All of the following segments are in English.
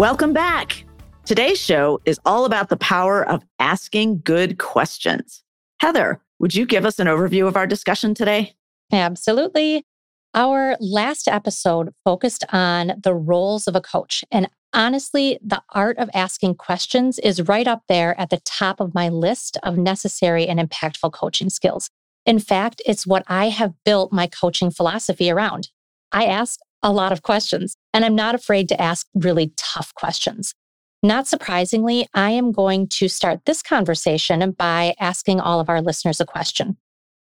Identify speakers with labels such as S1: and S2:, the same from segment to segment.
S1: Welcome back. Today's show is all about the power of asking good questions. Heather, would you give us an overview of our discussion today?
S2: Absolutely. Our last episode focused on the roles of a coach. And honestly, the art of asking questions is right up there at the top of my list of necessary and impactful coaching skills. In fact, it's what I have built my coaching philosophy around. I ask a lot of questions, and I'm not afraid to ask really tough questions. Not surprisingly, I am going to start this conversation by asking all of our listeners a question.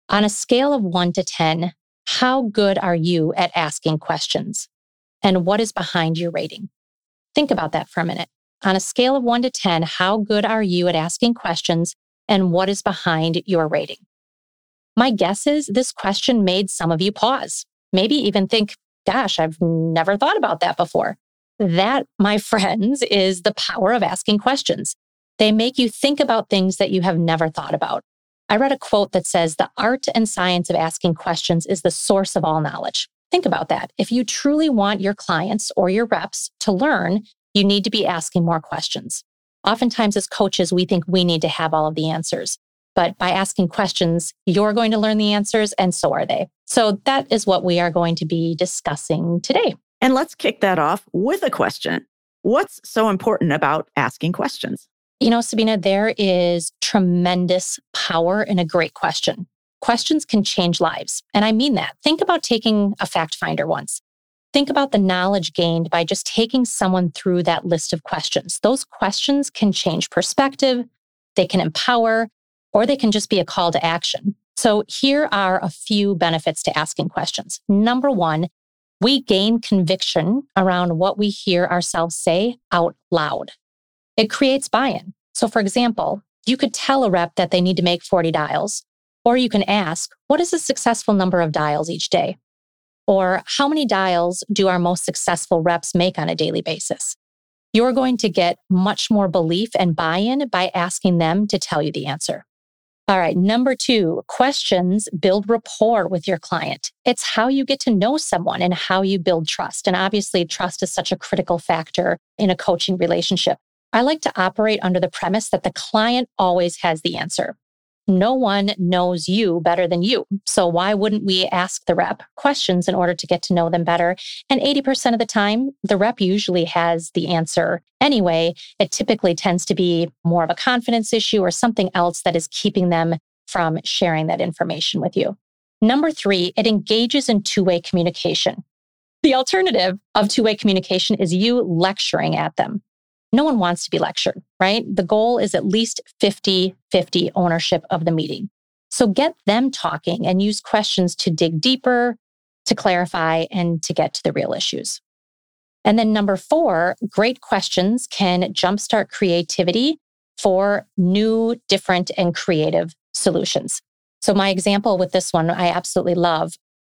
S2: On a scale of one to 10, how good are you at asking questions? And what is behind your rating? Think about that for a minute. On a scale of one to 10, how good are you at asking questions? And what is behind your rating? My guess is this question made some of you pause, maybe even think, gosh, I've never thought about that before. That, my friends, is the power of asking questions. They make you think about things that you have never thought about. I read a quote that says, The art and science of asking questions is the source of all knowledge. Think about that. If you truly want your clients or your reps to learn, you need to be asking more questions. Oftentimes, as coaches, we think we need to have all of the answers. But by asking questions, you're going to learn the answers, and so are they. So that is what we are going to be discussing today.
S1: And let's kick that off with a question. What's so important about asking questions?
S2: You know, Sabina, there is tremendous power in a great question. Questions can change lives. And I mean that. Think about taking a fact finder once. Think about the knowledge gained by just taking someone through that list of questions. Those questions can change perspective, they can empower, or they can just be a call to action. So here are a few benefits to asking questions. Number one, we gain conviction around what we hear ourselves say out loud. It creates buy in. So, for example, you could tell a rep that they need to make 40 dials, or you can ask, what is a successful number of dials each day? Or how many dials do our most successful reps make on a daily basis? You're going to get much more belief and buy in by asking them to tell you the answer. All right. Number two, questions build rapport with your client. It's how you get to know someone and how you build trust. And obviously, trust is such a critical factor in a coaching relationship. I like to operate under the premise that the client always has the answer. No one knows you better than you. So why wouldn't we ask the rep questions in order to get to know them better? And 80% of the time, the rep usually has the answer anyway. It typically tends to be more of a confidence issue or something else that is keeping them from sharing that information with you. Number three, it engages in two way communication. The alternative of two way communication is you lecturing at them no one wants to be lectured, right? The goal is at least 50 50 ownership of the meeting. So get them talking and use questions to dig deeper, to clarify, and to get to the real issues. And then number four, great questions can jumpstart creativity for new, different, and creative solutions. So, my example with this one, I absolutely love.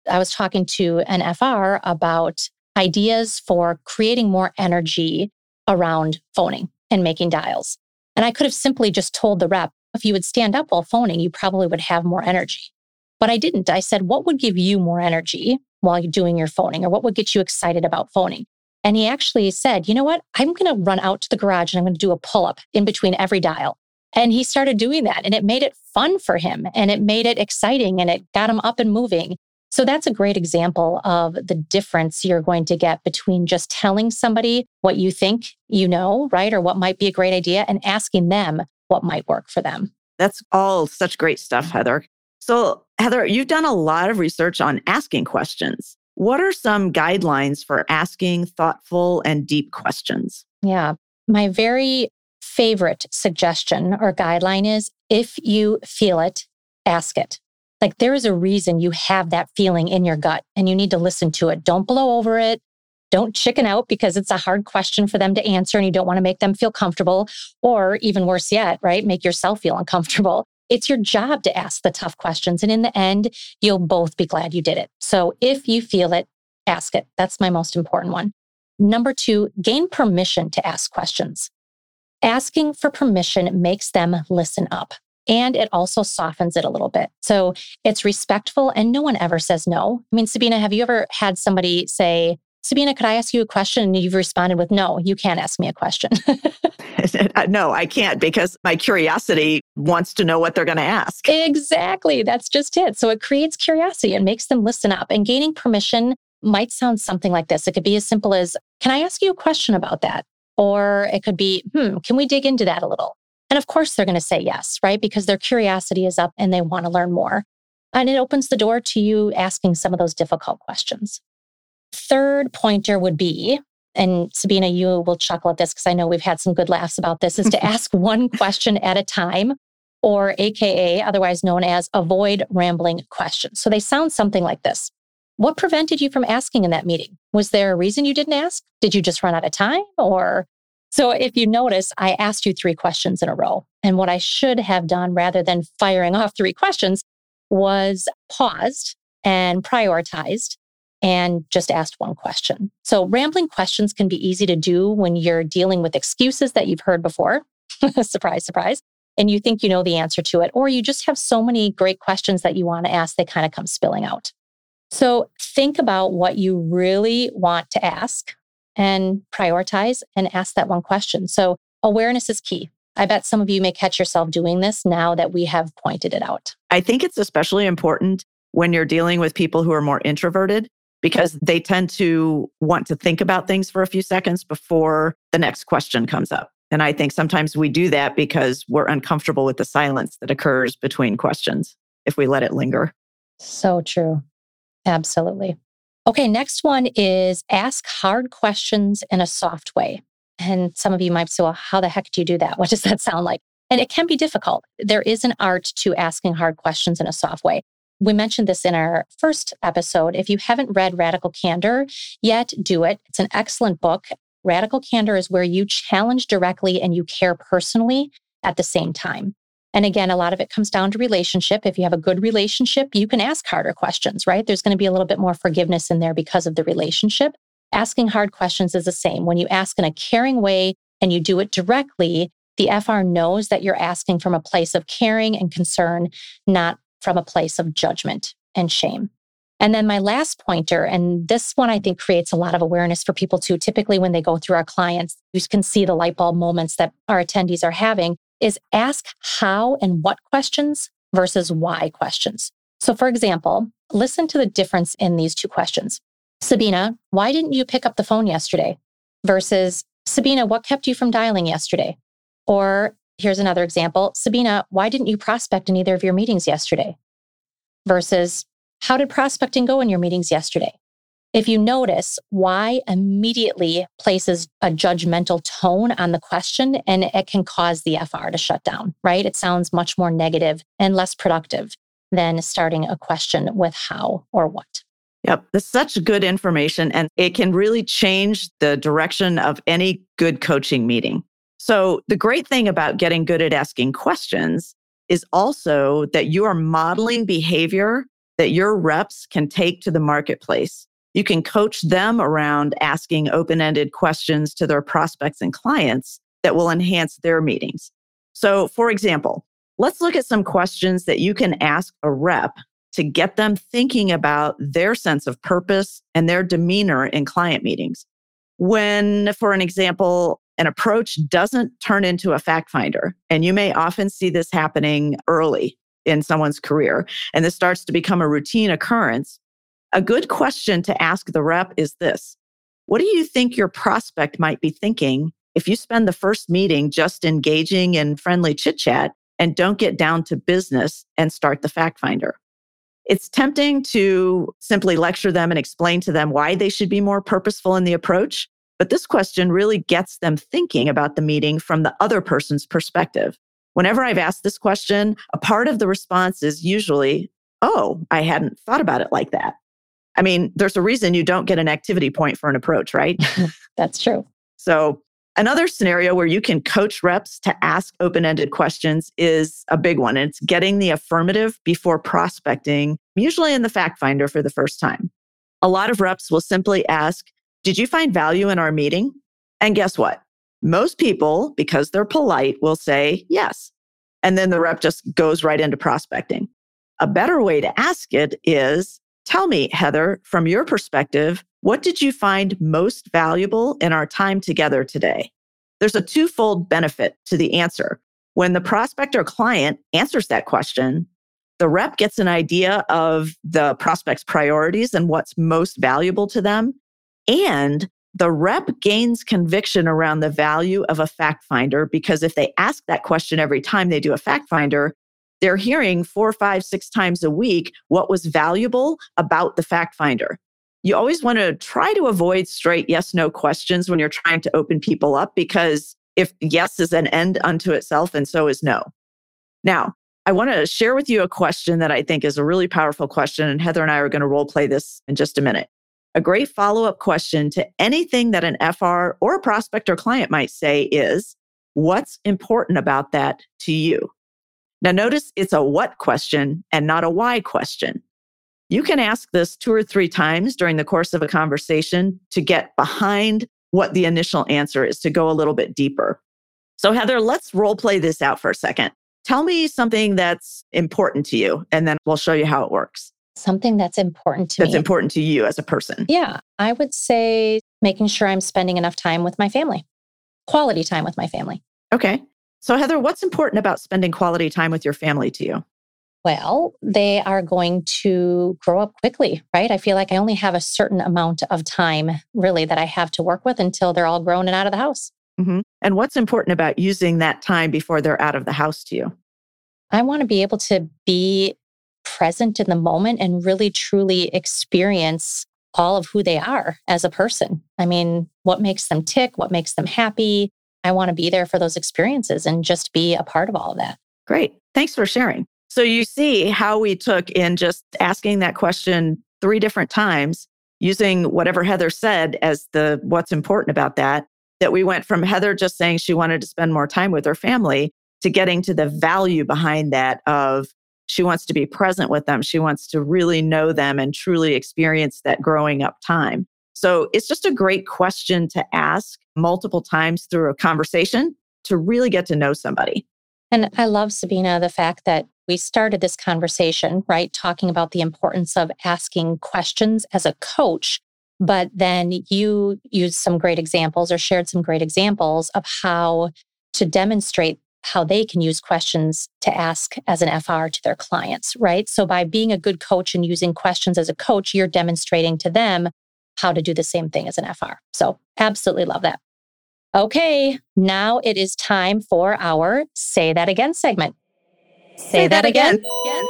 S2: I was talking to an FR about ideas for creating more energy around phoning and making dials. And I could have simply just told the rep, if you would stand up while phoning, you probably would have more energy. But I didn't. I said, what would give you more energy while you're doing your phoning or what would get you excited about phoning? And he actually said, you know what? I'm going to run out to the garage and I'm going to do a pull up in between every dial. And he started doing that and it made it fun for him and it made it exciting and it got him up and moving. So that's a great example of the difference you're going to get between just telling somebody what you think you know, right? Or what might be a great idea and asking them what might work for them.
S1: That's all such great stuff, Heather. So, Heather, you've done a lot of research on asking questions. What are some guidelines for asking thoughtful and deep questions?
S2: Yeah. My very favorite suggestion or guideline is if you feel it, ask it. Like there is a reason you have that feeling in your gut and you need to listen to it. Don't blow over it. Don't chicken out because it's a hard question for them to answer and you don't want to make them feel comfortable. Or even worse yet, right? Make yourself feel uncomfortable. It's your job to ask the tough questions. And in the end, you'll both be glad you did it. So if you feel it, ask it. That's my most important one. Number two, gain permission to ask questions. Asking for permission makes them listen up and it also softens it a little bit. So it's respectful and no one ever says no. I mean, Sabina, have you ever had somebody say, Sabina, could I ask you a question? And you've responded with, no, you can't ask me a question.
S1: no, I can't because my curiosity wants to know what they're going to ask.
S2: Exactly. That's just it. So it creates curiosity and makes them listen up. And gaining permission might sound something like this. It could be as simple as, can I ask you a question about that? Or it could be, hmm, can we dig into that a little? And of course, they're going to say yes, right? Because their curiosity is up and they want to learn more. And it opens the door to you asking some of those difficult questions. Third pointer would be, and Sabina, you will chuckle at this because I know we've had some good laughs about this, is to ask one question at a time, or AKA, otherwise known as avoid rambling questions. So they sound something like this What prevented you from asking in that meeting? Was there a reason you didn't ask? Did you just run out of time? Or so if you notice, I asked you three questions in a row. And what I should have done rather than firing off three questions was paused and prioritized and just asked one question. So rambling questions can be easy to do when you're dealing with excuses that you've heard before. surprise, surprise. And you think you know the answer to it, or you just have so many great questions that you want to ask, they kind of come spilling out. So think about what you really want to ask and prioritize and ask that one question. So awareness is key. I bet some of you may catch yourself doing this now that we have pointed it out.
S1: I think it's especially important when you're dealing with people who are more introverted because they tend to want to think about things for a few seconds before the next question comes up. And I think sometimes we do that because we're uncomfortable with the silence that occurs between questions if we let it linger.
S2: So true. Absolutely. Okay, next one is ask hard questions in a soft way. And some of you might say, well, how the heck do you do that? What does that sound like? And it can be difficult. There is an art to asking hard questions in a soft way. We mentioned this in our first episode. If you haven't read Radical Candor yet, do it. It's an excellent book. Radical Candor is where you challenge directly and you care personally at the same time. And again, a lot of it comes down to relationship. If you have a good relationship, you can ask harder questions, right? There's going to be a little bit more forgiveness in there because of the relationship. Asking hard questions is the same. When you ask in a caring way and you do it directly, the FR knows that you're asking from a place of caring and concern, not from a place of judgment and shame. And then my last pointer, and this one I think creates a lot of awareness for people too. Typically, when they go through our clients, you can see the light bulb moments that our attendees are having is ask how and what questions versus why questions. So, for example, listen to the difference in these two questions. Sabina, why didn't you pick up the phone yesterday? Versus Sabina, what kept you from dialing yesterday? Or here's another example Sabina, why didn't you prospect in either of your meetings yesterday? Versus, how did prospecting go in your meetings yesterday? If you notice, why immediately places a judgmental tone on the question and it can cause the FR to shut down, right? It sounds much more negative and less productive than starting a question with how or what.
S1: Yep, that's such good information and it can really change the direction of any good coaching meeting. So, the great thing about getting good at asking questions is also that you are modeling behavior that your reps can take to the marketplace. You can coach them around asking open ended questions to their prospects and clients that will enhance their meetings. So, for example, let's look at some questions that you can ask a rep to get them thinking about their sense of purpose and their demeanor in client meetings. When, for an example, an approach doesn't turn into a fact finder, and you may often see this happening early in someone's career, and this starts to become a routine occurrence, A good question to ask the rep is this What do you think your prospect might be thinking if you spend the first meeting just engaging in friendly chit chat and don't get down to business and start the fact finder? It's tempting to simply lecture them and explain to them why they should be more purposeful in the approach. But this question really gets them thinking about the meeting from the other person's perspective. Whenever I've asked this question, a part of the response is usually, Oh, I hadn't thought about it like that. I mean, there's a reason you don't get an activity point for an approach, right?
S2: That's true.
S1: So, another scenario where you can coach reps to ask open ended questions is a big one. It's getting the affirmative before prospecting, usually in the fact finder for the first time. A lot of reps will simply ask, Did you find value in our meeting? And guess what? Most people, because they're polite, will say yes. And then the rep just goes right into prospecting. A better way to ask it is Tell me, Heather, from your perspective, what did you find most valuable in our time together today? There's a twofold benefit to the answer. When the prospect or client answers that question, the rep gets an idea of the prospect's priorities and what's most valuable to them. And the rep gains conviction around the value of a fact finder because if they ask that question every time they do a fact finder, they're hearing four, five, six times a week what was valuable about the fact finder. You always want to try to avoid straight yes, no questions when you're trying to open people up because if yes is an end unto itself and so is no. Now, I want to share with you a question that I think is a really powerful question. And Heather and I are going to role play this in just a minute. A great follow up question to anything that an FR or a prospect or client might say is What's important about that to you? Now, notice it's a what question and not a why question. You can ask this two or three times during the course of a conversation to get behind what the initial answer is, to go a little bit deeper. So, Heather, let's role play this out for a second. Tell me something that's important to you, and then we'll show you how it works.
S2: Something that's important to
S1: that's
S2: me.
S1: That's important to you as a person.
S2: Yeah, I would say making sure I'm spending enough time with my family, quality time with my family.
S1: Okay. So, Heather, what's important about spending quality time with your family to you?
S2: Well, they are going to grow up quickly, right? I feel like I only have a certain amount of time really that I have to work with until they're all grown and out of the house.
S1: Mm-hmm. And what's important about using that time before they're out of the house to you?
S2: I want to be able to be present in the moment and really truly experience all of who they are as a person. I mean, what makes them tick, what makes them happy, I want to be there for those experiences and just be a part of all of that.
S1: Great. Thanks for sharing. So you see how we took in just asking that question three different times using whatever Heather said as the what's important about that, that we went from Heather just saying she wanted to spend more time with her family to getting to the value behind that of she wants to be present with them. She wants to really know them and truly experience that growing up time. So it's just a great question to ask multiple times through a conversation to really get to know somebody.
S2: And I love, Sabina, the fact that we started this conversation, right? Talking about the importance of asking questions as a coach. But then you used some great examples or shared some great examples of how to demonstrate how they can use questions to ask as an FR to their clients, right? So by being a good coach and using questions as a coach, you're demonstrating to them how to do the same thing as an FR. So, absolutely love that. Okay, now it is time for our Say That Again segment.
S1: Say, Say that, that, again. again.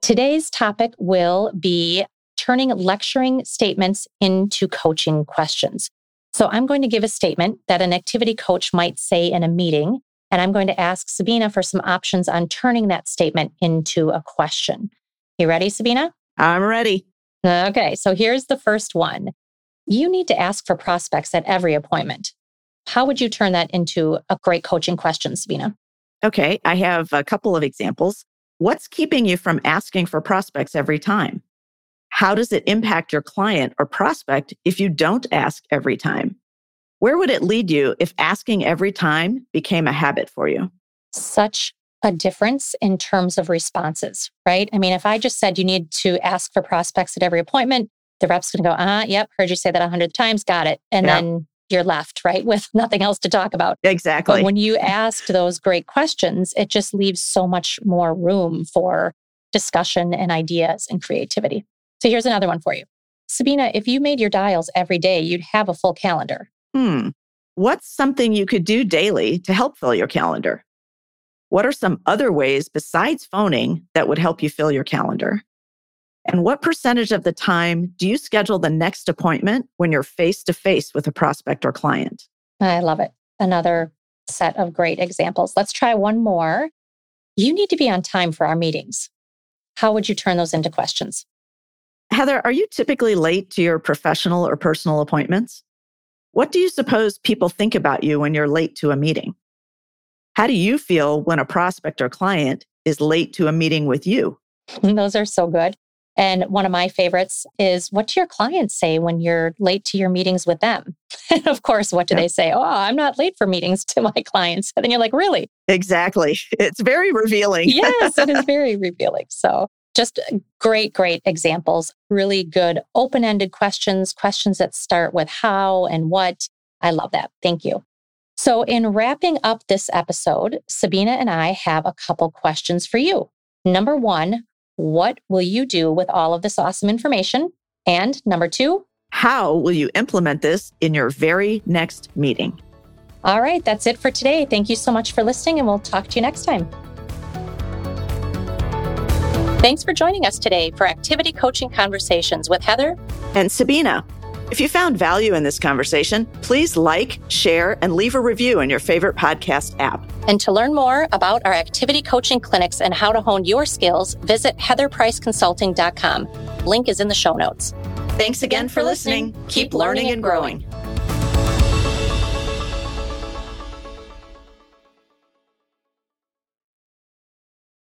S2: Today's topic will be turning lecturing statements into coaching questions. So, I'm going to give a statement that an activity coach might say in a meeting, and I'm going to ask Sabina for some options on turning that statement into a question. You ready, Sabina?
S1: I'm ready.
S2: Okay, so here's the first one. You need to ask for prospects at every appointment. How would you turn that into a great coaching question, Sabina?
S1: Okay, I have a couple of examples. What's keeping you from asking for prospects every time? How does it impact your client or prospect if you don't ask every time? Where would it lead you if asking every time became a habit for you?
S2: Such a difference in terms of responses, right? I mean, if I just said you need to ask for prospects at every appointment, the rep's going to go, uh, yep, heard you say that a hundred times, got it. And yep. then you're left, right, with nothing else to talk about.
S1: Exactly.
S2: But when you asked those great questions, it just leaves so much more room for discussion and ideas and creativity. So here's another one for you. Sabina, if you made your dials every day, you'd have a full calendar.
S1: Hmm. What's something you could do daily to help fill your calendar? What are some other ways besides phoning that would help you fill your calendar? And what percentage of the time do you schedule the next appointment when you're face to face with a prospect or client?
S2: I love it. Another set of great examples. Let's try one more. You need to be on time for our meetings. How would you turn those into questions?
S1: Heather, are you typically late to your professional or personal appointments? What do you suppose people think about you when you're late to a meeting? How do you feel when a prospect or client is late to a meeting with you?
S2: Those are so good. And one of my favorites is what do your clients say when you're late to your meetings with them? And of course, what do they say? Oh, I'm not late for meetings to my clients. And then you're like, really?
S1: Exactly. It's very revealing.
S2: yes, it is very revealing. So just uh, great, great examples, really good open ended questions, questions that start with how and what. I love that. Thank you. So, in wrapping up this episode, Sabina and I have a couple questions for you. Number one, what will you do with all of this awesome information? And number two,
S1: how will you implement this in your very next meeting?
S2: All right, that's it for today. Thank you so much for listening, and we'll talk to you next time. Thanks for joining us today for Activity Coaching Conversations with Heather
S1: and Sabina. If you found value in this conversation, please like, share, and leave a review in your favorite podcast app.
S2: And to learn more about our activity coaching clinics and how to hone your skills, visit heatherpriceconsulting.com. Link is in the show notes.
S1: Thanks again for listening. Keep learning and growing.